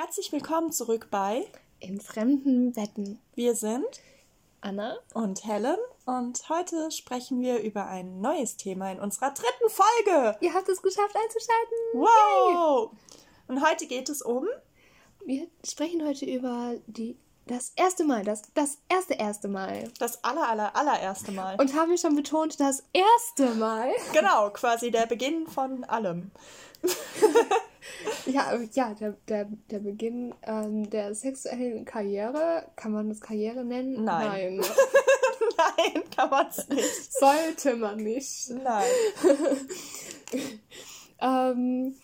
Herzlich willkommen zurück bei In fremden Betten. Wir sind Anna und Helen und heute sprechen wir über ein neues Thema in unserer dritten Folge. Ihr habt es geschafft einzuschalten. Wow! Und heute geht es um. Wir sprechen heute über die das erste Mal, das, das erste erste Mal. Das aller, aller, allererste Mal. Und haben wir schon betont, das erste Mal? Genau, quasi der Beginn von allem. ja, ja der, der, der Beginn ähm, der sexuellen Karriere, kann man das Karriere nennen? Nein. Nein, Nein kann man es nicht. Sollte man nicht. Nein. ähm,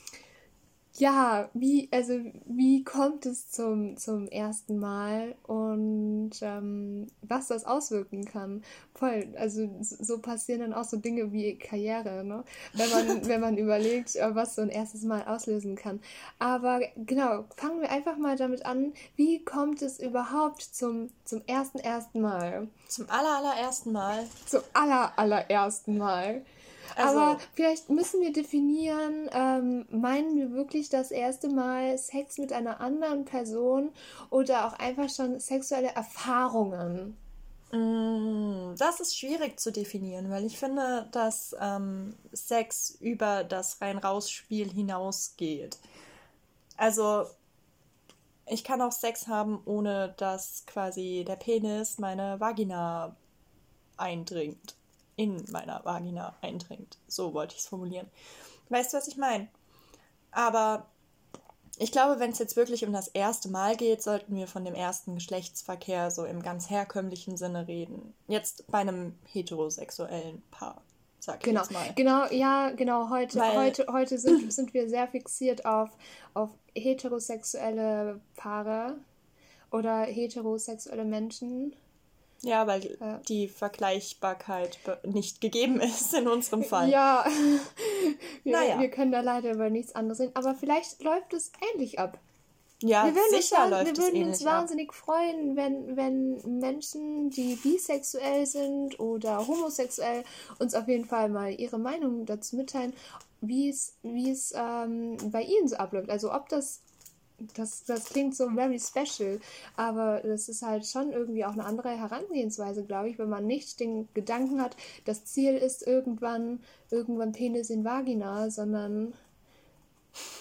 ja, wie, also wie kommt es zum, zum ersten Mal und ähm, was das auswirken kann. Voll, also so passieren dann auch so Dinge wie Karriere, ne? Wenn man, wenn man überlegt, äh, was so ein erstes Mal auslösen kann. Aber genau, fangen wir einfach mal damit an, wie kommt es überhaupt zum, zum ersten ersten Mal? Zum aller, Mal? Zum aller, allerersten Mal. Also, Aber vielleicht müssen wir definieren, ähm, meinen wir wirklich das erste Mal Sex mit einer anderen Person oder auch einfach schon sexuelle Erfahrungen? Mm, das ist schwierig zu definieren, weil ich finde, dass ähm, Sex über das Rein-Raus-Spiel hinausgeht. Also, ich kann auch Sex haben, ohne dass quasi der Penis meine Vagina eindringt in meiner Vagina eindringt. So wollte ich es formulieren. Weißt du, was ich meine? Aber ich glaube, wenn es jetzt wirklich um das erste Mal geht, sollten wir von dem ersten Geschlechtsverkehr so im ganz herkömmlichen Sinne reden. Jetzt bei einem heterosexuellen Paar, sag ich genau, jetzt mal. Genau, ja, genau. Heute, Weil, heute, heute sind, sind wir sehr fixiert auf, auf heterosexuelle Paare oder heterosexuelle Menschen. Ja, weil ja. die Vergleichbarkeit nicht gegeben ist in unserem Fall. Ja, wir, naja. wir können da leider über nichts anderes sehen. Aber vielleicht läuft es ähnlich ab. Ja, wir sicher uns, läuft Wir würden uns wahnsinnig ab. freuen, wenn, wenn Menschen, die bisexuell sind oder homosexuell, uns auf jeden Fall mal ihre Meinung dazu mitteilen, wie es, wie es ähm, bei ihnen so abläuft. Also ob das das, das klingt so very special, aber das ist halt schon irgendwie auch eine andere Herangehensweise, glaube ich, wenn man nicht den Gedanken hat, das Ziel ist irgendwann, irgendwann Penis in Vagina, sondern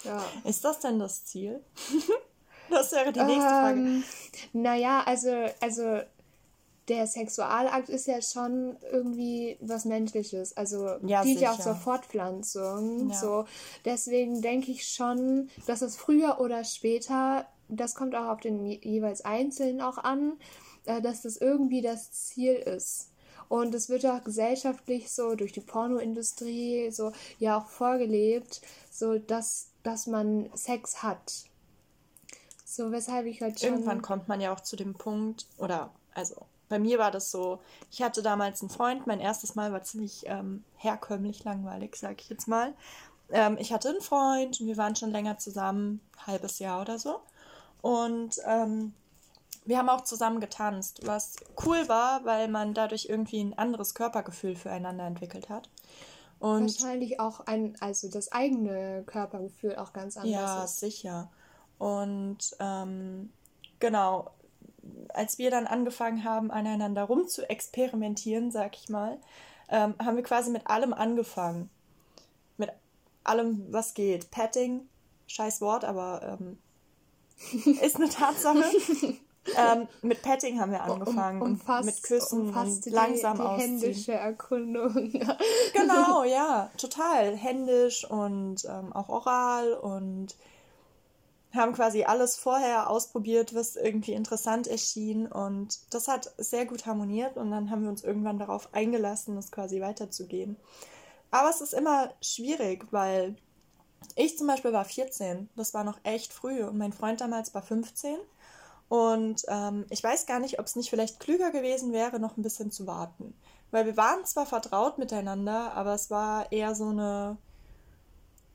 ja. Ist das denn das Ziel? das wäre die nächste Frage. Ähm, naja, also, also der Sexualakt ist ja schon irgendwie was Menschliches. Also ja, dient ja auch zur Fortpflanzung. Ja. So. Deswegen denke ich schon, dass es früher oder später, das kommt auch auf den jeweils Einzelnen auch an, äh, dass das irgendwie das Ziel ist. Und es wird auch gesellschaftlich so durch die Pornoindustrie so ja auch vorgelebt, so dass, dass man Sex hat. So, weshalb ich halt schon. Irgendwann kommt man ja auch zu dem Punkt, oder also bei mir war das so, ich hatte damals einen Freund, mein erstes Mal war ziemlich ähm, herkömmlich langweilig, sag ich jetzt mal. Ähm, ich hatte einen Freund und wir waren schon länger zusammen, ein halbes Jahr oder so. Und ähm, wir haben auch zusammen getanzt, was cool war, weil man dadurch irgendwie ein anderes Körpergefühl füreinander entwickelt hat. Und Wahrscheinlich auch ein, also das eigene Körpergefühl auch ganz anders ja, ist. Sicher. Und ähm, genau, als wir dann angefangen haben, aneinander rum zu experimentieren, sag ich mal, ähm, haben wir quasi mit allem angefangen. Mit allem, was geht. Petting, scheiß Wort, aber ähm, ist eine Tatsache. ähm, mit Petting haben wir angefangen um, umfasst, mit Küssen und langsam die, die händische Erkundung. genau, ja, total händisch und ähm, auch oral und haben quasi alles vorher ausprobiert, was irgendwie interessant erschien. Und das hat sehr gut harmoniert. Und dann haben wir uns irgendwann darauf eingelassen, das quasi weiterzugehen. Aber es ist immer schwierig, weil ich zum Beispiel war 14, das war noch echt früh. Und mein Freund damals war 15 und ähm, ich weiß gar nicht, ob es nicht vielleicht klüger gewesen wäre, noch ein bisschen zu warten. Weil wir waren zwar vertraut miteinander, aber es war eher so eine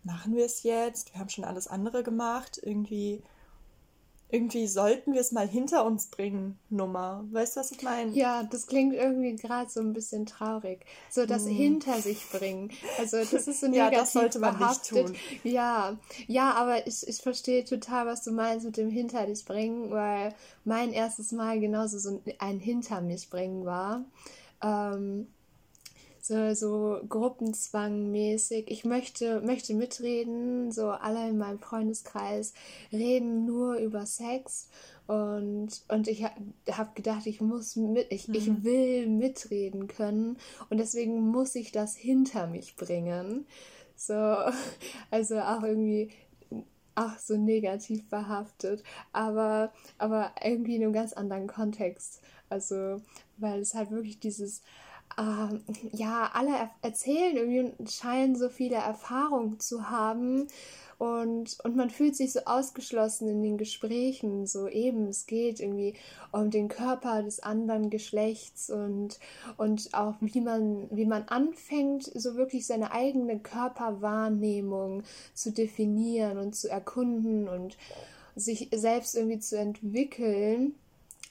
machen wir es jetzt? Wir haben schon alles andere gemacht. Irgendwie irgendwie sollten wir es mal hinter uns bringen, Nummer. Weißt du, was ich meine? Ja, das klingt irgendwie gerade so ein bisschen traurig. So das hm. hinter sich bringen. Also das ist so negativ ja, das sollte man behaftet. Nicht tun. Ja, ja, aber ich, ich verstehe total, was du meinst mit dem hinter dich bringen, weil mein erstes Mal genauso so ein hinter mich bringen war. Ähm, so, so Gruppenzwangmäßig. Ich möchte, möchte mitreden, so alle in meinem Freundeskreis reden nur über Sex und, und ich habe gedacht, ich muss mit, ich, mhm. ich will mitreden können und deswegen muss ich das hinter mich bringen. So, also auch irgendwie auch so negativ behaftet, aber, aber irgendwie in einem ganz anderen Kontext. Also, weil es halt wirklich dieses, ähm, ja, alle erzählen irgendwie und scheinen so viele Erfahrungen zu haben. Und, und man fühlt sich so ausgeschlossen in den Gesprächen, so eben, es geht irgendwie um den Körper des anderen Geschlechts und, und auch wie man, wie man anfängt, so wirklich seine eigene Körperwahrnehmung zu definieren und zu erkunden und sich selbst irgendwie zu entwickeln.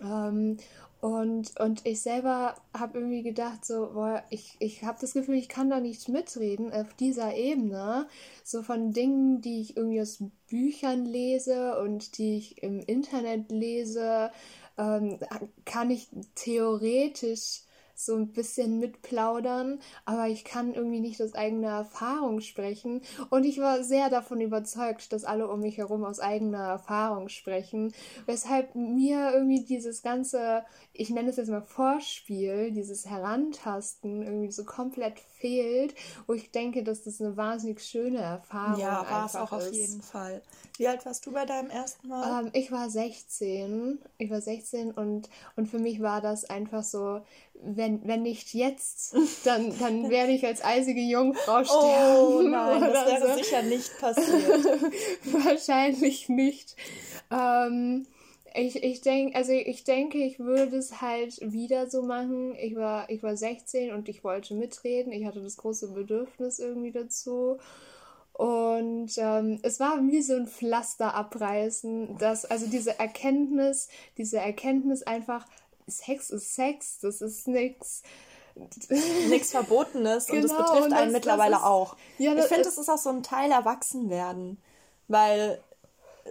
Ähm, und, und ich selber habe irgendwie gedacht, so, boah, ich, ich habe das Gefühl, ich kann da nicht mitreden auf dieser Ebene. So von Dingen, die ich irgendwie aus Büchern lese und die ich im Internet lese, ähm, kann ich theoretisch so ein bisschen mitplaudern, aber ich kann irgendwie nicht aus eigener Erfahrung sprechen. Und ich war sehr davon überzeugt, dass alle um mich herum aus eigener Erfahrung sprechen, weshalb mir irgendwie dieses ganze, ich nenne es jetzt mal Vorspiel, dieses Herantasten irgendwie so komplett fehlt, wo ich denke, dass das eine wahnsinnig schöne Erfahrung ja, war es auch ist. auf jeden Fall. Wie alt warst du bei deinem ersten Mal? Ähm, ich war 16. Ich war 16 und, und für mich war das einfach so, wenn, wenn nicht jetzt, dann, dann werde ich als eisige Jungfrau oh sterben. Oh nein, das wäre so. sicher nicht passiert. Wahrscheinlich nicht. Ähm, ich, ich denke, also ich denke, ich würde es halt wieder so machen. Ich war, ich war 16 und ich wollte mitreden. Ich hatte das große Bedürfnis irgendwie dazu. Und ähm, es war wie so ein Pflaster abreißen, dass also diese Erkenntnis, diese Erkenntnis einfach, Sex ist Sex, das ist nichts nichts Verbotenes genau, und das betrifft und das, einen mittlerweile ist, auch. Ja, ich finde, das ist auch so ein Teil Erwachsenwerden, weil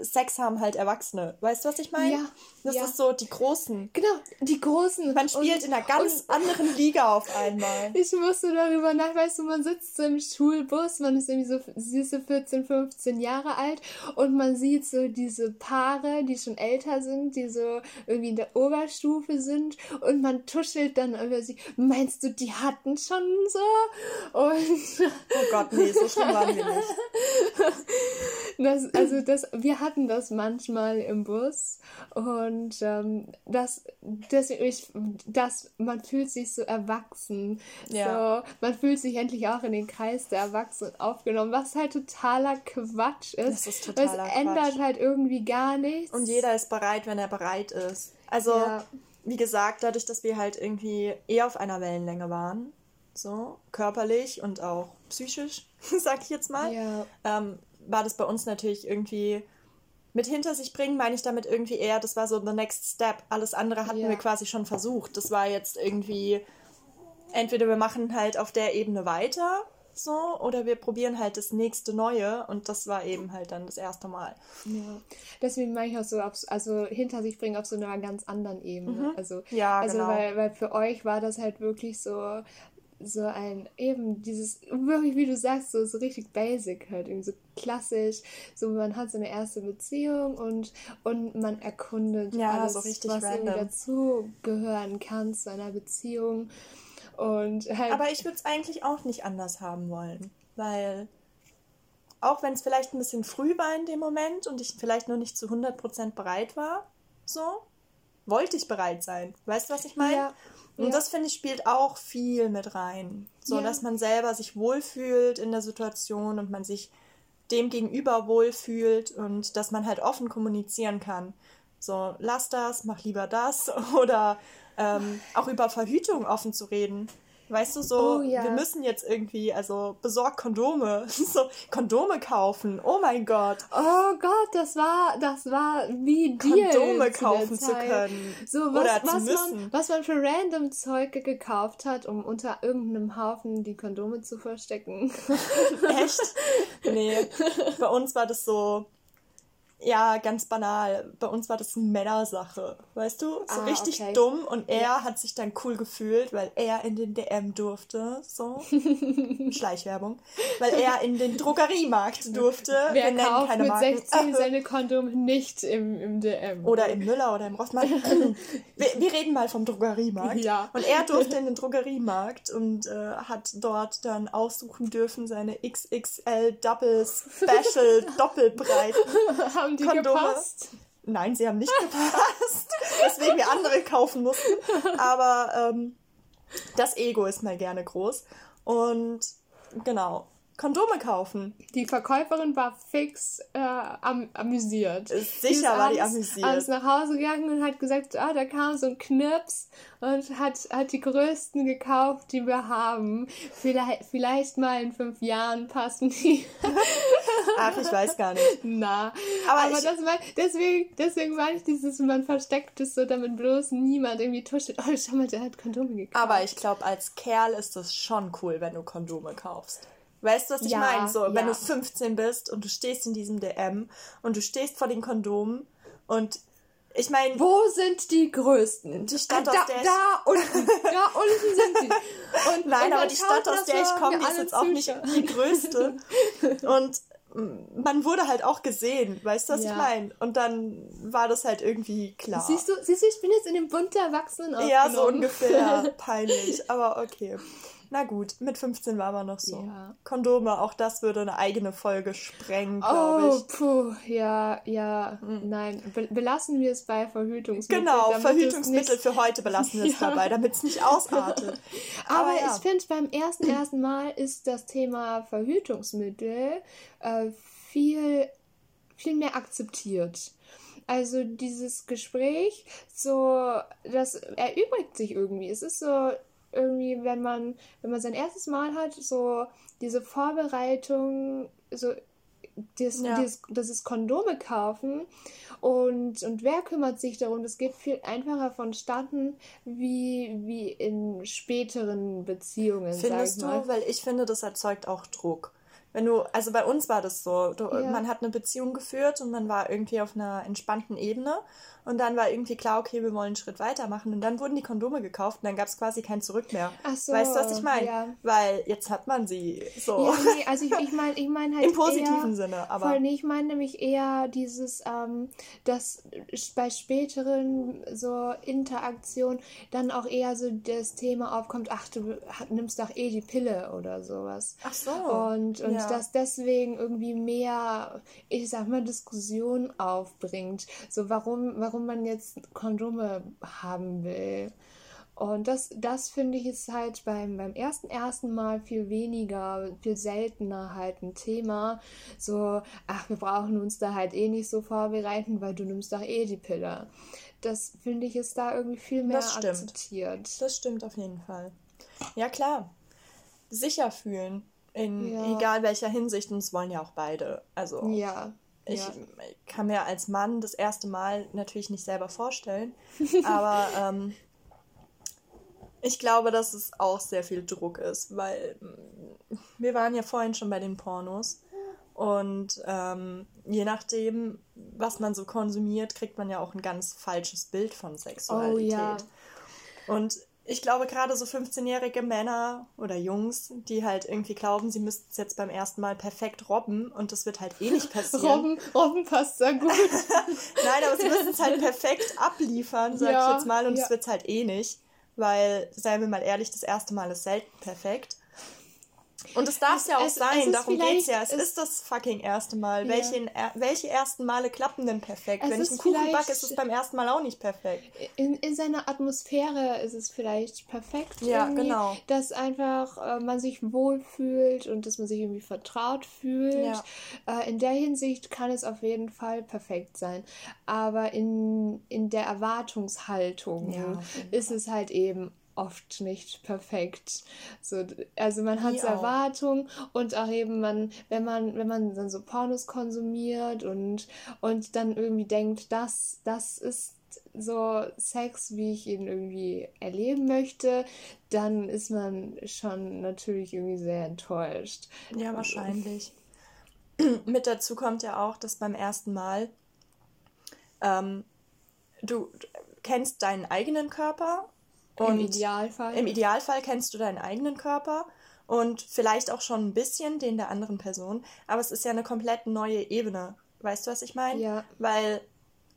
Sex haben halt Erwachsene. Weißt du, was ich meine? Ja. Das ja. ist so die Großen. Genau, die Großen. Man spielt und, in einer ganz anderen Liga auf einmal. Ich musste darüber nach, weißt du, man sitzt so im Schulbus, man ist irgendwie so süße 14, 15 Jahre alt und man sieht so diese Paare, die schon älter sind, die so irgendwie in der Oberstufe sind und man tuschelt dann über sie. Meinst du, die hatten schon so? Und oh Gott, nee, so schlimm waren wir nicht. Das, also das, wir hatten das manchmal im Bus und ähm, das, deswegen, ich, das, man fühlt sich so erwachsen. Ja. So, man fühlt sich endlich auch in den Kreis der Erwachsenen aufgenommen, was halt totaler Quatsch ist. Das ist totaler es ändert halt irgendwie gar nichts. Und jeder ist bereit, wenn er bereit ist. Also, ja. wie gesagt, dadurch, dass wir halt irgendwie eher auf einer Wellenlänge waren, so körperlich und auch psychisch, sag ich jetzt mal, ja. ähm, war das bei uns natürlich irgendwie mit hinter sich bringen, meine ich damit irgendwie eher, das war so the next step. Alles andere hatten ja. wir quasi schon versucht. Das war jetzt irgendwie, entweder wir machen halt auf der Ebene weiter, so, oder wir probieren halt das nächste Neue und das war eben halt dann das erste Mal. Ja, deswegen meine ich auch so, also hinter sich bringen auf so einer ganz anderen Ebene. Mhm. Also, ja, also genau. weil, weil für euch war das halt wirklich so, so ein, eben dieses, wirklich, wie du sagst, so, so richtig basic halt, irgendwie so klassisch. So, man hat so eine erste Beziehung und, und man erkundet ja, alles, so was random. irgendwie dazugehören kann zu einer Beziehung. Und halt Aber ich würde es eigentlich auch nicht anders haben wollen, weil auch wenn es vielleicht ein bisschen früh war in dem Moment und ich vielleicht noch nicht zu 100% bereit war, so, wollte ich bereit sein. Weißt du, was ich meine? Ja. Und ja. das finde ich spielt auch viel mit rein. So, ja. dass man selber sich wohlfühlt in der Situation und man sich dem gegenüber wohlfühlt und dass man halt offen kommunizieren kann. So, lass das, mach lieber das oder ähm, auch über Verhütung offen zu reden. Weißt du, so, oh, ja. wir müssen jetzt irgendwie, also besorg Kondome, so Kondome kaufen. Oh mein Gott. Oh Gott, das war, das war wie dir. Kondome kaufen zu können. So, was, oder was, müssen. Man, was man für random Zeug gekauft hat, um unter irgendeinem Haufen die Kondome zu verstecken. Echt? Nee. Bei uns war das so, ja, ganz banal. Bei uns war das eine Männersache, weißt du? So ah, richtig okay. dumm und er ja. hat sich dann cool gefühlt, weil er in den DM durfte, so. Schleichwerbung. Weil er in den Drogeriemarkt durfte. Wer Wir kauft keine mit Marken. 16 seine Kondom nicht im, im DM? Oder im Müller oder im Rossmann. wir, wir, reden mal vom Drogeriemarkt. Ja. Und er durfte in den Drogeriemarkt und äh, hat dort dann aussuchen dürfen seine XXL Double Special Doppelbreiten haben die Kondome. gepasst? Nein, sie haben nicht gepasst, weswegen wir andere kaufen mussten. Aber ähm, das Ego ist mal gerne groß. Und genau, Kondome kaufen. Die Verkäuferin war fix äh, am, amüsiert. Sicher die war die amüsiert. Abends nach Hause gegangen und hat gesagt, ah, da kam so ein Knips und hat, hat die größten gekauft, die wir haben. Vielleicht, vielleicht mal in fünf Jahren passen die. Ach, ich weiß gar nicht. Na, aber, aber das war, deswegen, deswegen war ich dieses, man versteckt es so, damit bloß niemand irgendwie tuscht. Oh, schau mal, der hat Kondome gekauft. Aber ich glaube, als Kerl ist das schon cool, wenn du Kondome kaufst. Weißt du, was ich ja, meine? So, ja. wenn du 15 bist und du stehst in diesem DM und du stehst vor den Kondomen und ich meine. Wo sind die größten? Die Stadt, da, aus der da unten. da unten sind die. Und, Nein, und aber die Stadt, aus der ich komme, ist jetzt auch nicht die größte. und man wurde halt auch gesehen, weißt du, was ja. ich meine? Und dann war das halt irgendwie klar. Siehst du, siehst du, ich bin jetzt in dem Bund der Erwachsenen Ja, so ungefähr. Peinlich, aber okay. Na gut, mit 15 war man noch so. Ja. Kondome, auch das würde eine eigene Folge sprengen, glaube oh, ich. Oh, puh, ja, ja, mhm. nein. Be belassen wir es bei Verhütungsmitteln. Genau, Verhütungsmittel für heute belassen wir es ja. dabei, damit es nicht ausartet. Aber, Aber ja. ich finde, beim ersten, ersten Mal ist das Thema Verhütungsmittel äh, viel, viel mehr akzeptiert. Also dieses Gespräch, so, das erübrigt sich irgendwie. Es ist so, irgendwie, wenn man, wenn man sein erstes Mal hat, so diese Vorbereitung, so das, ja. dieses, das ist Kondome kaufen und, und wer kümmert sich darum? Das geht viel einfacher vonstatten wie, wie in späteren Beziehungen. Findest du? Weil ich finde, das erzeugt auch Druck. Wenn du, also bei uns war das so, du, ja. man hat eine Beziehung geführt und man war irgendwie auf einer entspannten Ebene und dann war irgendwie klar, okay, wir wollen einen Schritt weitermachen. Und dann wurden die Kondome gekauft und dann gab es quasi kein Zurück mehr. Ach so, weißt du, was ich meine? Ja. Weil jetzt hat man sie so. Ja, nee, also ich, ich meine ich mein halt. Im positiven eher, Sinne, aber. Voll, nee, ich meine nämlich eher dieses, ähm, dass bei späteren so Interaktionen dann auch eher so das Thema aufkommt, ach, du nimmst doch eh die Pille oder sowas. Ach so. Und, und ja. dass deswegen irgendwie mehr, ich sag mal, Diskussion aufbringt. So, warum, warum warum man jetzt Kondome haben will. Und das, das finde ich ist halt beim, beim ersten, ersten Mal viel weniger, viel seltener halt ein Thema. So, ach, wir brauchen uns da halt eh nicht so vorbereiten, weil du nimmst doch eh die Pille. Das finde ich ist da irgendwie viel mehr das akzeptiert. Das stimmt auf jeden Fall. Ja, klar. Sicher fühlen. In ja. egal welcher Hinsicht, und das wollen ja auch beide. Also. Ja. Ich ja. kann mir als Mann das erste Mal natürlich nicht selber vorstellen, aber ähm, ich glaube, dass es auch sehr viel Druck ist, weil mm, wir waren ja vorhin schon bei den Pornos und ähm, je nachdem, was man so konsumiert, kriegt man ja auch ein ganz falsches Bild von Sexualität. Oh, ja. Und ich glaube, gerade so 15-jährige Männer oder Jungs, die halt irgendwie glauben, sie müssten es jetzt beim ersten Mal perfekt robben und das wird halt eh nicht passieren. robben, robben passt sehr gut. Nein, aber sie müssen es halt perfekt abliefern, sag ja, ich jetzt mal, und es ja. wird halt eh nicht, weil, seien wir mal ehrlich, das erste Mal ist selten perfekt. Und es darf es, ja auch es, sein, es darum geht's ja. Es, ist das fucking erste Mal. Ja. Welche, welche ersten Male klappen denn perfekt? Wenn ich einen Kuchen backe, ist es beim ersten Mal auch nicht perfekt. In, in seiner Atmosphäre ist es vielleicht perfekt. Ja, genau. Dass einfach äh, man sich wohlfühlt und dass man sich irgendwie vertraut fühlt. Ja. Äh, in der Hinsicht kann es auf jeden Fall perfekt sein. Aber in, in der Erwartungshaltung ja, ist es halt eben oft nicht perfekt. So, also man hat so Erwartungen und auch eben man, wenn man, wenn man dann so Pornos konsumiert und, und dann irgendwie denkt, das, das ist so Sex, wie ich ihn irgendwie erleben möchte, dann ist man schon natürlich irgendwie sehr enttäuscht. Ja, wahrscheinlich. Mit dazu kommt ja auch, dass beim ersten Mal ähm, du kennst deinen eigenen Körper. Im Idealfall. Im Idealfall kennst du deinen eigenen Körper und vielleicht auch schon ein bisschen den der anderen Person. Aber es ist ja eine komplett neue Ebene. Weißt du, was ich meine? Ja. Weil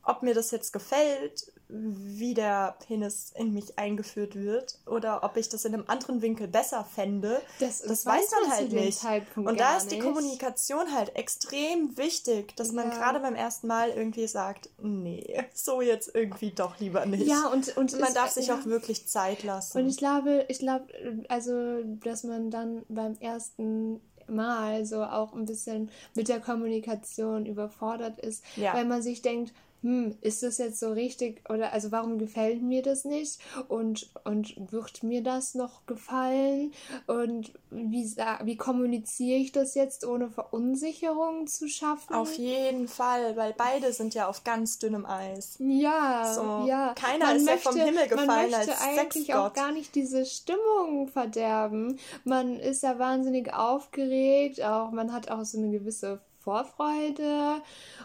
ob mir das jetzt gefällt, wie der Penis in mich eingeführt wird oder ob ich das in einem anderen Winkel besser fände, das, das weiß man halt nicht. Und da ist die nicht. Kommunikation halt extrem wichtig, dass man gerade beim ersten Mal irgendwie sagt, nee, so jetzt irgendwie doch lieber nicht. Ja, und, und man darf sich ja. auch wirklich Zeit lassen. Und ich glaube, ich glaube, also, dass man dann beim ersten Mal so auch ein bisschen mit der Kommunikation überfordert ist, ja. weil man sich denkt, hm, ist das jetzt so richtig oder also warum gefällt mir das nicht und, und wird mir das noch gefallen und wie, wie kommuniziere ich das jetzt ohne Verunsicherung zu schaffen? Auf jeden Fall, weil beide sind ja auf ganz dünnem Eis. Ja, so. ja. Keiner man ist möchte, ja vom Himmel gefallen man möchte als eigentlich Sexgott. auch gar nicht diese Stimmung verderben. Man ist ja wahnsinnig aufgeregt, auch man hat auch so eine gewisse Vorfreude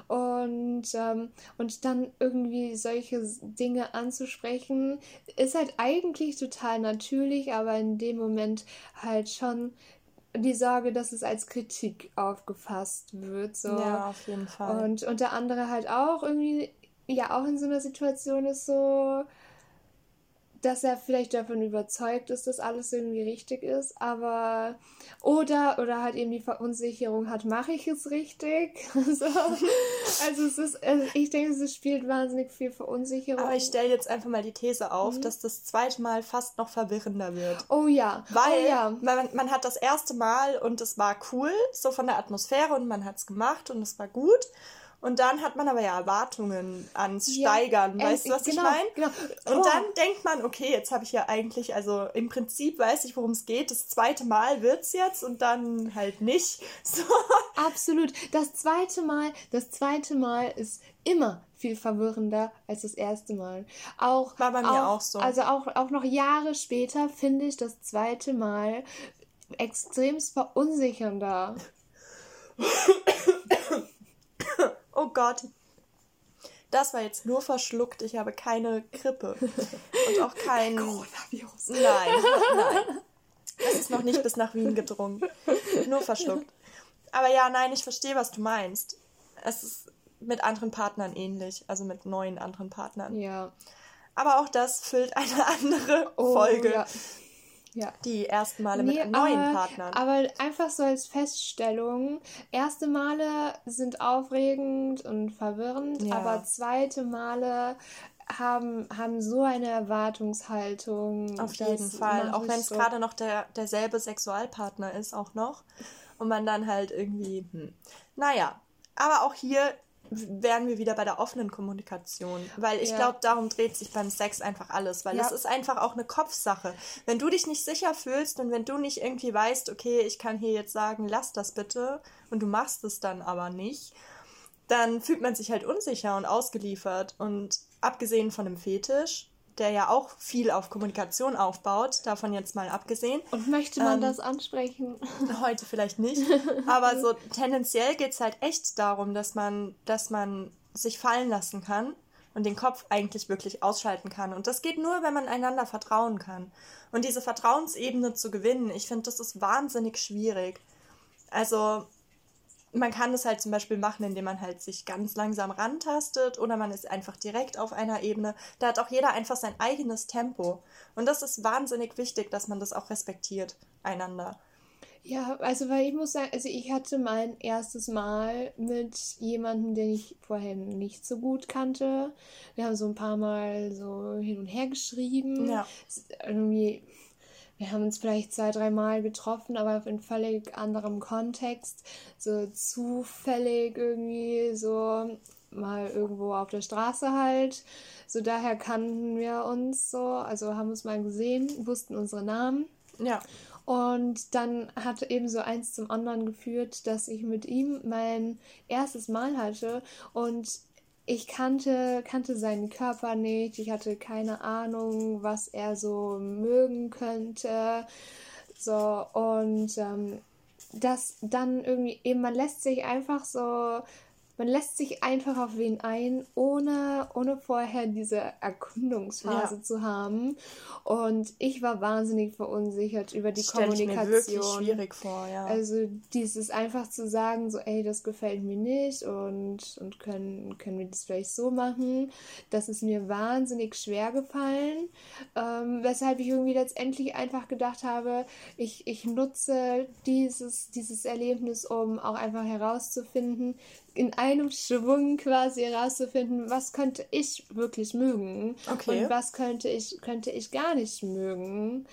und, ähm, und dann irgendwie solche Dinge anzusprechen, ist halt eigentlich total natürlich, aber in dem Moment halt schon die Sorge, dass es als Kritik aufgefasst wird. So. Ja, auf jeden Fall. Und, und der andere halt auch irgendwie, ja, auch in so einer Situation ist so, dass er vielleicht davon überzeugt ist, dass alles irgendwie richtig ist, aber oder oder halt eben die Verunsicherung hat, mache ich es richtig? so. Also es ist, also ich denke, es spielt wahnsinnig viel Verunsicherung. Aber ich stelle jetzt einfach mal die These auf, mhm. dass das zweite Mal fast noch verwirrender wird. Oh ja. Weil oh ja. Man, man hat das erste Mal und es war cool, so von der Atmosphäre und man hat es gemacht und es war gut. Und dann hat man aber ja Erwartungen ans Steigern, ja, weißt du, was genau, ich meine? Genau. Und oh. dann denkt man, okay, jetzt habe ich ja eigentlich, also im Prinzip weiß ich, worum es geht. Das zweite Mal wird es jetzt und dann halt nicht. So. Absolut. Das zweite Mal, das zweite Mal ist immer viel verwirrender als das erste Mal. Auch, War bei mir auch, auch so. Also auch, auch noch Jahre später finde ich das zweite Mal extremst verunsichernder. Oh Gott. Das war jetzt nur verschluckt. Ich habe keine Grippe. Und auch kein. Coronavirus. Nein, nein. Es ist noch nicht bis nach Wien gedrungen. Nur verschluckt. Aber ja, nein, ich verstehe, was du meinst. Es ist mit anderen Partnern ähnlich. Also mit neuen anderen Partnern. Ja. Aber auch das füllt eine andere oh, Folge. Ja. Ja. Die ersten Male nee, mit neuen aber, Partnern. Aber einfach so als Feststellung, erste Male sind aufregend und verwirrend, ja. aber zweite Male haben, haben so eine Erwartungshaltung. Auf jeden Fall, auch wenn es so gerade noch der, derselbe Sexualpartner ist, auch noch. Und man dann halt irgendwie, hm. naja. Aber auch hier wären wir wieder bei der offenen Kommunikation. Weil ich ja. glaube, darum dreht sich beim Sex einfach alles. Weil ja. das ist einfach auch eine Kopfsache. Wenn du dich nicht sicher fühlst und wenn du nicht irgendwie weißt, okay, ich kann hier jetzt sagen, lass das bitte, und du machst es dann aber nicht, dann fühlt man sich halt unsicher und ausgeliefert. Und abgesehen von dem Fetisch, der ja auch viel auf Kommunikation aufbaut, davon jetzt mal abgesehen. Und möchte man ähm, das ansprechen? Heute vielleicht nicht. Aber so tendenziell geht es halt echt darum, dass man, dass man sich fallen lassen kann und den Kopf eigentlich wirklich ausschalten kann. Und das geht nur, wenn man einander vertrauen kann. Und diese Vertrauensebene zu gewinnen, ich finde, das ist wahnsinnig schwierig. Also man kann es halt zum Beispiel machen, indem man halt sich ganz langsam rantastet oder man ist einfach direkt auf einer Ebene. Da hat auch jeder einfach sein eigenes Tempo. Und das ist wahnsinnig wichtig, dass man das auch respektiert, einander. Ja, also weil ich muss sagen, also ich hatte mein erstes Mal mit jemandem, den ich vorher nicht so gut kannte. Wir haben so ein paar Mal so hin und her geschrieben. Ja. Irgendwie wir haben uns vielleicht zwei, dreimal getroffen, aber in völlig anderem Kontext. So zufällig irgendwie, so mal irgendwo auf der Straße halt. So daher kannten wir uns so, also haben uns mal gesehen, wussten unsere Namen. Ja. Und dann hat eben so eins zum anderen geführt, dass ich mit ihm mein erstes Mal hatte und ich kannte, kannte seinen Körper nicht, ich hatte keine Ahnung, was er so mögen könnte. So, und ähm, das dann irgendwie eben, man lässt sich einfach so man lässt sich einfach auf wen ein, ohne, ohne vorher diese Erkundungsphase ja. zu haben. Und ich war wahnsinnig verunsichert über die das Kommunikation. Ich mir wirklich schwierig vor, ja. Also dieses einfach zu sagen, so, ey, das gefällt mir nicht und, und können, können wir das vielleicht so machen, das ist mir wahnsinnig schwer gefallen. Ähm, weshalb ich irgendwie letztendlich einfach gedacht habe, ich, ich nutze dieses, dieses Erlebnis, um auch einfach herauszufinden, in einem Schwung quasi herauszufinden, was könnte ich wirklich mögen okay. und was könnte ich, könnte ich gar nicht mögen.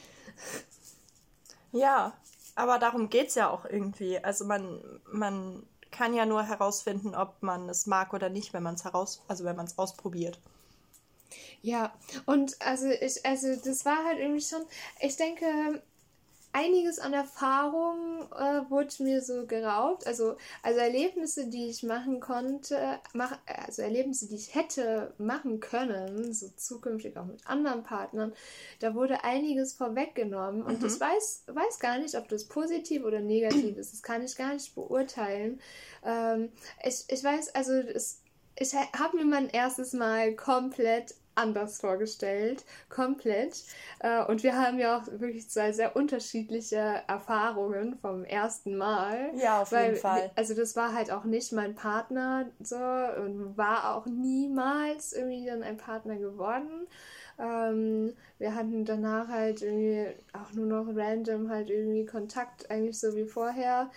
Ja, aber darum geht es ja auch irgendwie. Also man, man kann ja nur herausfinden, ob man es mag oder nicht, wenn man es heraus, also wenn man es ausprobiert. Ja, und also ich, also das war halt irgendwie schon, ich denke, einiges an Erfahrung äh, wurde mir so geraubt. Also, also Erlebnisse, die ich machen konnte, mach, also Erlebnisse, die ich hätte machen können, so zukünftig auch mit anderen Partnern, da wurde einiges vorweggenommen. Und mhm. ich weiß, weiß gar nicht, ob das positiv oder negativ ist. Das kann ich gar nicht beurteilen. Ähm, ich, ich weiß, also es, ich habe mir mein erstes Mal komplett anders vorgestellt, komplett. Äh, und wir haben ja auch wirklich zwei sehr unterschiedliche Erfahrungen vom ersten Mal. Ja, auf jeden Fall. Also das war halt auch nicht mein Partner so und war auch niemals irgendwie dann ein Partner geworden. Ähm, wir hatten danach halt irgendwie auch nur noch random halt irgendwie Kontakt, eigentlich so wie vorher.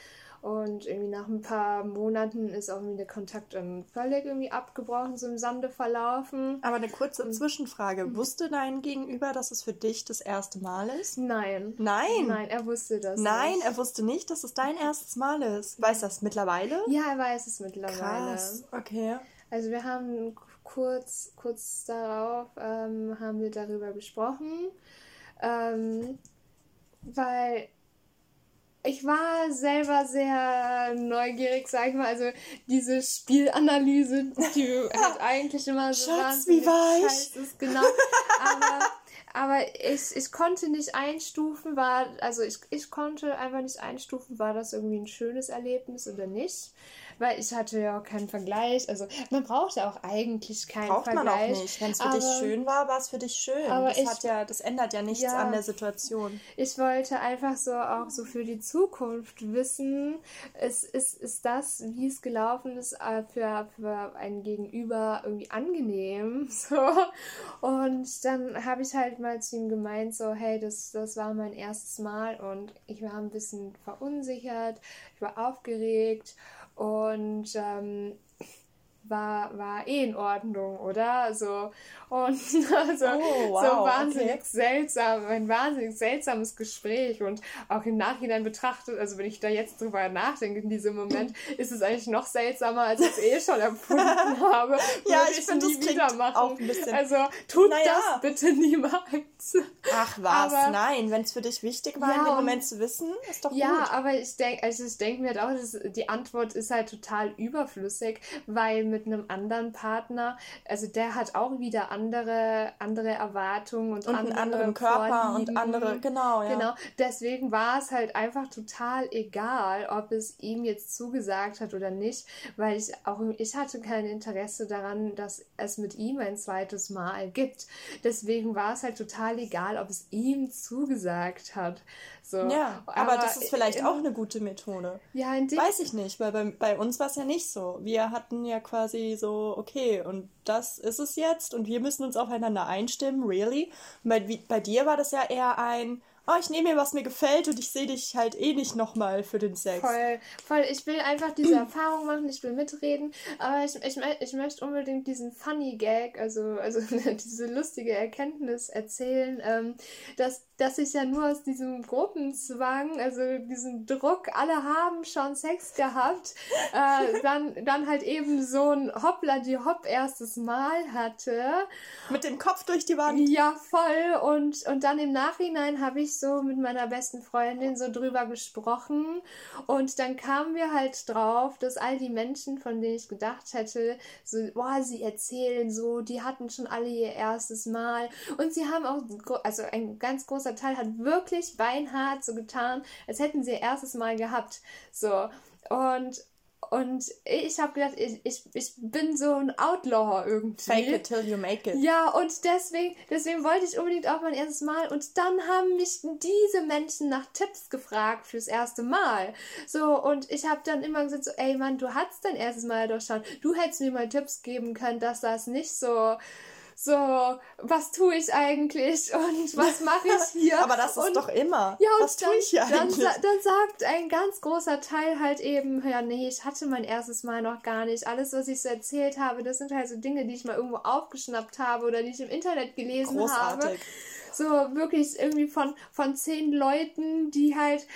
Und irgendwie nach ein paar Monaten ist auch irgendwie der Kontakt völlig irgendwie abgebrochen, so im Sande verlaufen. Aber eine kurze Zwischenfrage. Mhm. Wusste dein Gegenüber, dass es für dich das erste Mal ist? Nein. Nein? Nein, er wusste das Nein, nicht. er wusste nicht, dass es dein erstes Mal ist. Weiß das mittlerweile? Ja, er weiß es mittlerweile. Krass, okay. Also wir haben kurz, kurz darauf ähm, haben wir darüber gesprochen, ähm, weil ich war selber sehr neugierig, sag ich mal. Also diese Spielanalyse, die halt eigentlich immer so Schatz, wie war ich? genau. Aber, aber ich, ich konnte nicht einstufen, war, also ich, ich konnte einfach nicht einstufen, war das irgendwie ein schönes Erlebnis oder nicht weil ich hatte ja auch keinen Vergleich. Also man braucht ja auch eigentlich keinen Braucht Vergleich. Braucht man auch nicht. Wenn es für aber, dich schön war, war es für dich schön. Aber das, ich, hat ja, das ändert ja nichts ja, an der Situation. Ich wollte einfach so auch so für die Zukunft wissen, ist, ist, ist das, wie es gelaufen ist, äh, für, für ein Gegenüber irgendwie angenehm. So. Und dann habe ich halt mal zu ihm gemeint, so, hey, das, das war mein erstes Mal und ich war ein bisschen verunsichert, ich war aufgeregt und ähm, war, war eh in Ordnung, oder? So, und also, oh, wow, so wahnsinnig okay. seltsam, ein wahnsinnig seltsames Gespräch und auch im Nachhinein betrachtet, also wenn ich da jetzt drüber nachdenke in diesem Moment, ist es eigentlich noch seltsamer, als ich es eh schon empfunden habe. ja, ich, ich finde, das wieder machen. auch ein bisschen. Also tut naja. das bitte niemals. Ach was, aber, nein, wenn es für dich wichtig war, ja, in dem Moment zu wissen, ist doch ja, gut. Ja, aber ich denke, also ich denke mir halt auch, dass die Antwort ist halt total überflüssig, weil mit einem anderen Partner, also der hat auch wieder andere andere, Erwartungen und, und andere einen anderen Körper Vorlieben. und andere, genau, ja. Genau, deswegen war es halt einfach total egal, ob es ihm jetzt zugesagt hat oder nicht, weil ich auch, ich hatte kein Interesse daran, dass es mit ihm ein zweites Mal gibt. Deswegen war es halt total egal, ob es ihm zugesagt hat. So. Ja, aber, aber das ist vielleicht in, auch eine gute Methode. Ja, in dem Weiß ich nicht, weil bei, bei uns war es ja nicht so. Wir hatten ja quasi so, okay, und das ist es jetzt und wir müssen uns aufeinander einstimmen, really. bei, bei dir war das ja eher ein, oh, ich nehme mir, was mir gefällt und ich sehe dich halt eh nicht nochmal für den Sex. Voll, voll. Ich will einfach diese Erfahrung machen, ich will mitreden, aber ich, ich, ich möchte unbedingt diesen Funny Gag, also, also diese lustige Erkenntnis erzählen, ähm, dass dass ich ja nur aus diesem Gruppenzwang, also diesen Druck, alle haben schon Sex gehabt, äh, dann, dann halt eben so ein Hoppla die Hopp erstes Mal hatte. Mit dem Kopf durch die Wand. Ja, voll. Und, und dann im Nachhinein habe ich so mit meiner besten Freundin so drüber gesprochen. Und dann kamen wir halt drauf, dass all die Menschen, von denen ich gedacht hätte, so, boah, sie erzählen so, die hatten schon alle ihr erstes Mal. Und sie haben auch, also ein ganz großes großer Teil hat wirklich beinhart so getan, als hätten sie ihr erstes Mal gehabt. So. Und, und ich habe gedacht, ich, ich, ich bin so ein Outlaw irgendwie. Fake it till you make it. Ja, und deswegen, deswegen wollte ich unbedingt auch mein erstes Mal. Und dann haben mich diese Menschen nach Tipps gefragt fürs erste Mal. So, und ich habe dann immer gesagt, so, ey Mann, du hattest dein erstes Mal doch schon. Du hättest mir mal Tipps geben können, dass das nicht so so, was tue ich eigentlich und was mache ich hier? Aber das ist und, doch immer. Ja, was dann, tue ich hier eigentlich? Dann, dann sagt ein ganz großer Teil halt eben, ja, nee, ich hatte mein erstes Mal noch gar nicht. Alles, was ich so erzählt habe, das sind halt so Dinge, die ich mal irgendwo aufgeschnappt habe oder die ich im Internet gelesen Großartig. habe so wirklich irgendwie von, von zehn Leuten, die halt,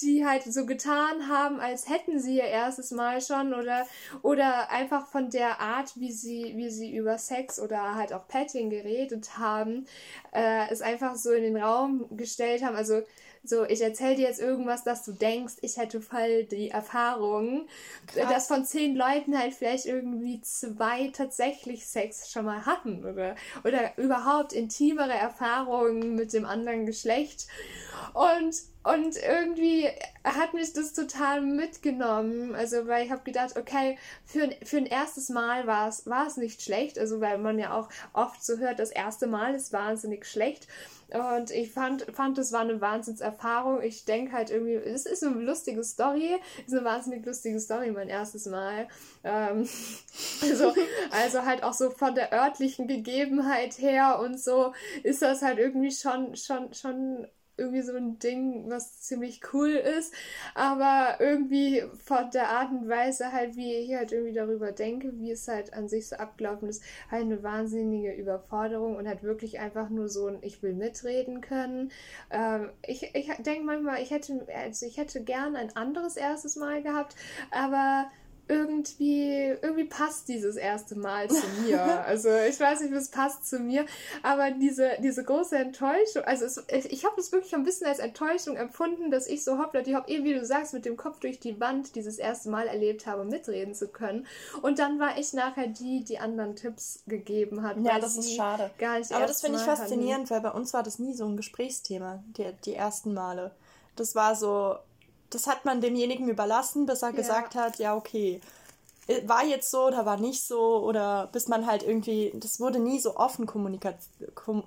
die halt so getan haben, als hätten sie ihr erstes Mal schon oder, oder einfach von der Art, wie sie, wie sie über Sex oder halt auch Petting geredet haben, äh, es einfach so in den Raum gestellt haben. Also so, ich erzähle dir jetzt irgendwas, dass du denkst, ich hätte voll die Erfahrung, Krass. dass von zehn Leuten halt vielleicht irgendwie zwei tatsächlich Sex schon mal hatten oder, oder überhaupt intimere Erfahrungen mit dem anderen Geschlecht. Und und irgendwie hat mich das total mitgenommen. Also, weil ich habe gedacht, okay, für, für ein erstes Mal war es nicht schlecht. Also, weil man ja auch oft so hört, das erste Mal ist wahnsinnig schlecht. Und ich fand, fand, das war eine Wahnsinnserfahrung. Ich denke halt irgendwie, es ist eine lustige Story. Es ist eine wahnsinnig lustige Story, mein erstes Mal. Ähm, also, also halt auch so von der örtlichen Gegebenheit her und so ist das halt irgendwie schon, schon, schon irgendwie so ein Ding, was ziemlich cool ist, aber irgendwie von der Art und Weise halt, wie ich halt irgendwie darüber denke, wie es halt an sich so abgelaufen ist, halt eine wahnsinnige Überforderung und halt wirklich einfach nur so ein Ich will mitreden können. Ähm, ich ich denke manchmal, ich hätte, also ich hätte gern ein anderes erstes Mal gehabt, aber irgendwie, irgendwie passt dieses erste Mal zu mir. Also ich weiß nicht, wie es passt zu mir, aber diese, diese große Enttäuschung, also es, ich habe es wirklich ein bisschen als Enttäuschung empfunden, dass ich so hoppla die hopp, eben wie du sagst, mit dem Kopf durch die Wand dieses erste Mal erlebt habe, mitreden zu können. Und dann war ich nachher die, die anderen Tipps gegeben hat. Ja, das ist schade. aber das finde ich faszinierend, hatten. weil bei uns war das nie so ein Gesprächsthema, die, die ersten Male. Das war so, das hat man demjenigen überlassen, bis er ja. gesagt hat, ja, okay, äh, war jetzt so oder war nicht so oder bis man halt irgendwie, das wurde nie so offen kommuniziert,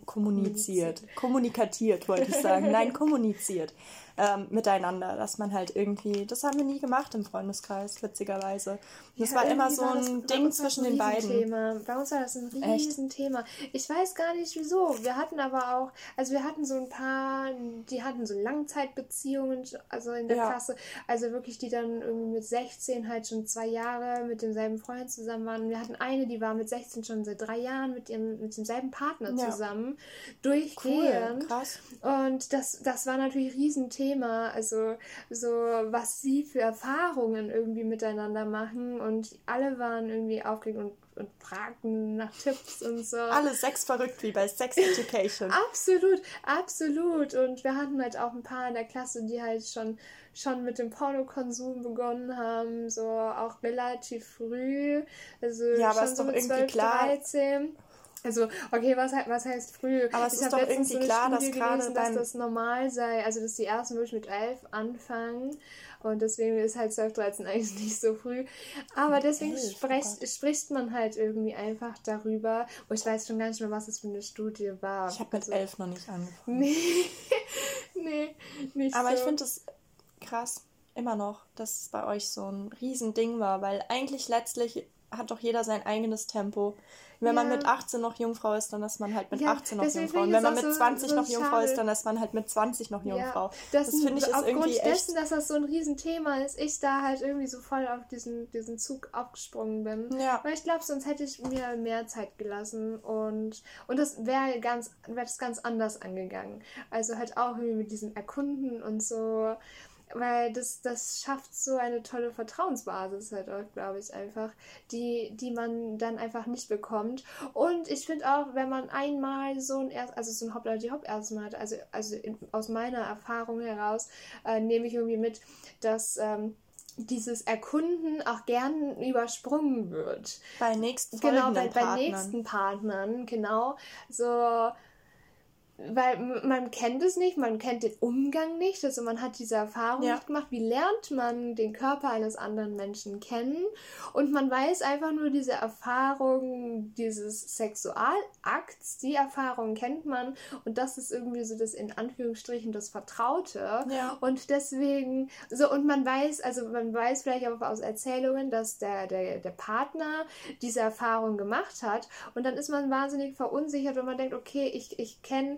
kommuniziert, kommunikatiert, wollte ich sagen, nein, kommuniziert ähm, miteinander, dass man halt irgendwie, das haben wir nie gemacht im Freundeskreis, witzigerweise. Das ja, war immer so ein das, Ding zwischen ein den beiden. Thema. Bei uns war das ein Riesenthema. Ich weiß gar nicht wieso. Wir hatten aber auch, also wir hatten so ein paar, die hatten so Langzeitbeziehungen, also in der ja. Klasse, also wirklich, die dann irgendwie mit 16 halt schon zwei Jahre mit demselben Freund zusammen waren. Wir hatten eine, die war mit 16 schon seit drei Jahren mit ihrem, mit demselben Partner ja. zusammen. Durchgehend. Cool, krass. Und das, das war natürlich ein Riesenthema Thema, also so was sie für Erfahrungen irgendwie miteinander machen und alle waren irgendwie aufgeregt und, und fragten nach Tipps und so. Alle sex verrückt wie bei Sex Education. absolut, absolut und wir hatten halt auch ein paar in der Klasse, die halt schon schon mit dem Pornokonsum begonnen haben, so auch relativ früh, also ja, aber schon ist so doch irgendwie 12, klar. 13. Also, okay, was, was heißt früh? Aber es ich ist doch irgendwie so klar, dass gerade dass das normal sei, also dass die ersten wirklich mit elf anfangen und deswegen ist halt 12, 13 eigentlich nicht so früh. Aber deswegen elf, spricht, spricht man halt irgendwie einfach darüber. Und ich weiß schon gar nicht mehr, was das für eine Studie war. Ich habe mit also, elf noch nicht angefangen. Nee, nee, nicht Aber so. ich finde es krass, immer noch, dass es bei euch so ein Riesending war, weil eigentlich letztlich hat doch jeder sein eigenes Tempo. Wenn ja. man mit 18 noch Jungfrau ist, dann ist man halt mit ja, 18 noch Jungfrau. Und wenn man mit so, 20 so noch Jungfrau schade. ist, dann ist man halt mit 20 noch Jungfrau. Ja, das, das finde ich ist irgendwie echt... dessen, dass das so ein Riesenthema ist, ich da halt irgendwie so voll auf diesen, diesen Zug aufgesprungen bin. Ja. Weil ich glaube, sonst hätte ich mir mehr Zeit gelassen und, und das wäre ganz, wäre das ganz anders angegangen. Also halt auch irgendwie mit diesem Erkunden und so weil das, das schafft so eine tolle Vertrauensbasis halt auch, glaube ich, einfach, die, die man dann einfach nicht bekommt. Und ich finde auch, wenn man einmal so ein Erst, also so ein Hoppla die Hopp erstmal hat, also, also in, aus meiner Erfahrung heraus, äh, nehme ich irgendwie mit, dass ähm, dieses Erkunden auch gern übersprungen wird. Bei nächsten Genau, bei, bei nächsten Partnern, genau. So weil man kennt es nicht, man kennt den Umgang nicht, also man hat diese Erfahrung ja. nicht gemacht. Wie lernt man den Körper eines anderen Menschen kennen? Und man weiß einfach nur diese Erfahrung dieses Sexualakts, die Erfahrung kennt man und das ist irgendwie so das in Anführungsstrichen das Vertraute. Ja. Und deswegen, so und man weiß, also man weiß vielleicht auch aus Erzählungen, dass der, der, der Partner diese Erfahrung gemacht hat und dann ist man wahnsinnig verunsichert und man denkt, okay, ich, ich kenne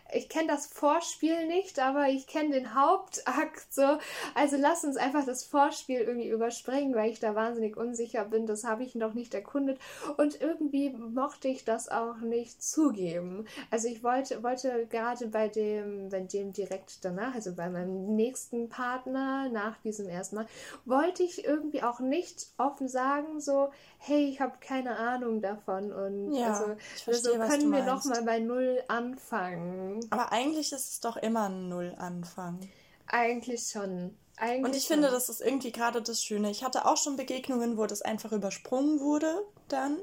ich kenne das Vorspiel nicht, aber ich kenne den Hauptakt so. Also lass uns einfach das Vorspiel irgendwie überspringen, weil ich da wahnsinnig unsicher bin. Das habe ich noch nicht erkundet. Und irgendwie mochte ich das auch nicht zugeben. Also ich wollte, wollte gerade bei dem, bei dem direkt danach, also bei meinem nächsten Partner nach diesem ersten Mal, wollte ich irgendwie auch nicht offen sagen, so, hey, ich habe keine Ahnung davon. Und ja, also, verstehe, also können wir nochmal bei Null anfangen. Aber eigentlich ist es doch immer ein Null-Anfang. Eigentlich schon. Eigentlich und ich schon. finde, das ist irgendwie gerade das Schöne. Ich hatte auch schon Begegnungen, wo das einfach übersprungen wurde dann.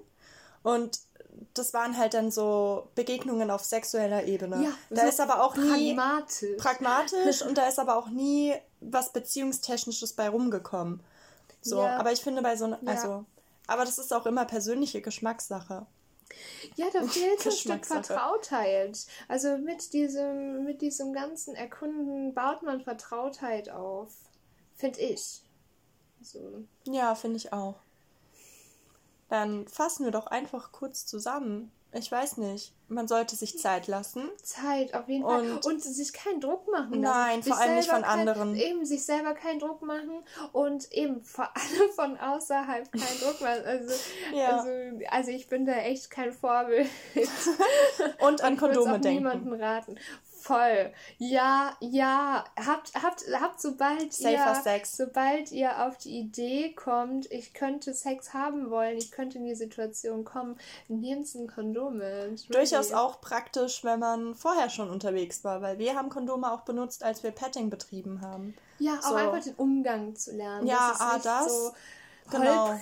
Und das waren halt dann so Begegnungen auf sexueller Ebene. Ja, da so ist aber auch nie pragmatisch. pragmatisch und da ist aber auch nie was beziehungstechnisches bei rumgekommen. So, ja. aber ich finde bei so ja. also aber das ist auch immer persönliche Geschmackssache. Ja, da fehlt ein Stück Vertrautheit. Also mit diesem, mit diesem ganzen Erkunden baut man Vertrautheit auf. Finde ich. So. Ja, finde ich auch. Dann fassen wir doch einfach kurz zusammen ich weiß nicht. Man sollte sich Zeit lassen. Zeit, auf jeden Fall. Und, und sich keinen Druck machen. Lassen. Nein, sich vor allem nicht von kein, anderen. Eben sich selber keinen Druck machen und eben vor allem von außerhalb keinen Druck machen. Also, ja. also, also ich bin da echt kein Vorbild. und an Kondome ich denken. niemanden raten. Voll. Ja, ja. Habt, habt, habt sobald Safer ihr, Sex. sobald ihr auf die Idee kommt, ich könnte Sex haben wollen, ich könnte in die Situation kommen, nehmt ein Kondom mit. Really. Durchaus auch praktisch, wenn man vorher schon unterwegs war, weil wir haben Kondome auch benutzt, als wir Petting betrieben haben. Ja, so. auch einfach den Umgang zu lernen. Ja, das A, das. So genau.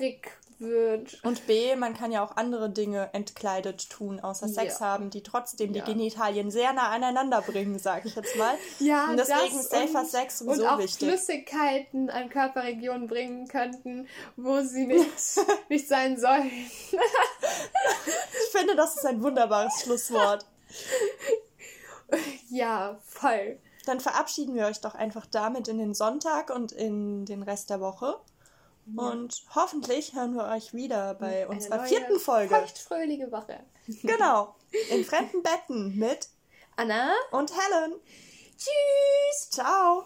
Wird. Und B, man kann ja auch andere Dinge entkleidet tun, außer Sex ja. haben, die trotzdem ja. die Genitalien sehr nah aneinander bringen, sag ich jetzt mal. Ja, und deswegen ist safer und, Sex sowieso und auch wichtig. Flüssigkeiten an Körperregionen bringen könnten, wo sie nicht, nicht sein sollen. ich finde, das ist ein wunderbares Schlusswort. Ja, voll. Dann verabschieden wir euch doch einfach damit in den Sonntag und in den Rest der Woche. Und hoffentlich hören wir euch wieder bei Eine unserer vierten Folge. fröhliche Woche. Genau. In fremden Betten mit Anna und Helen. Tschüss. Ciao.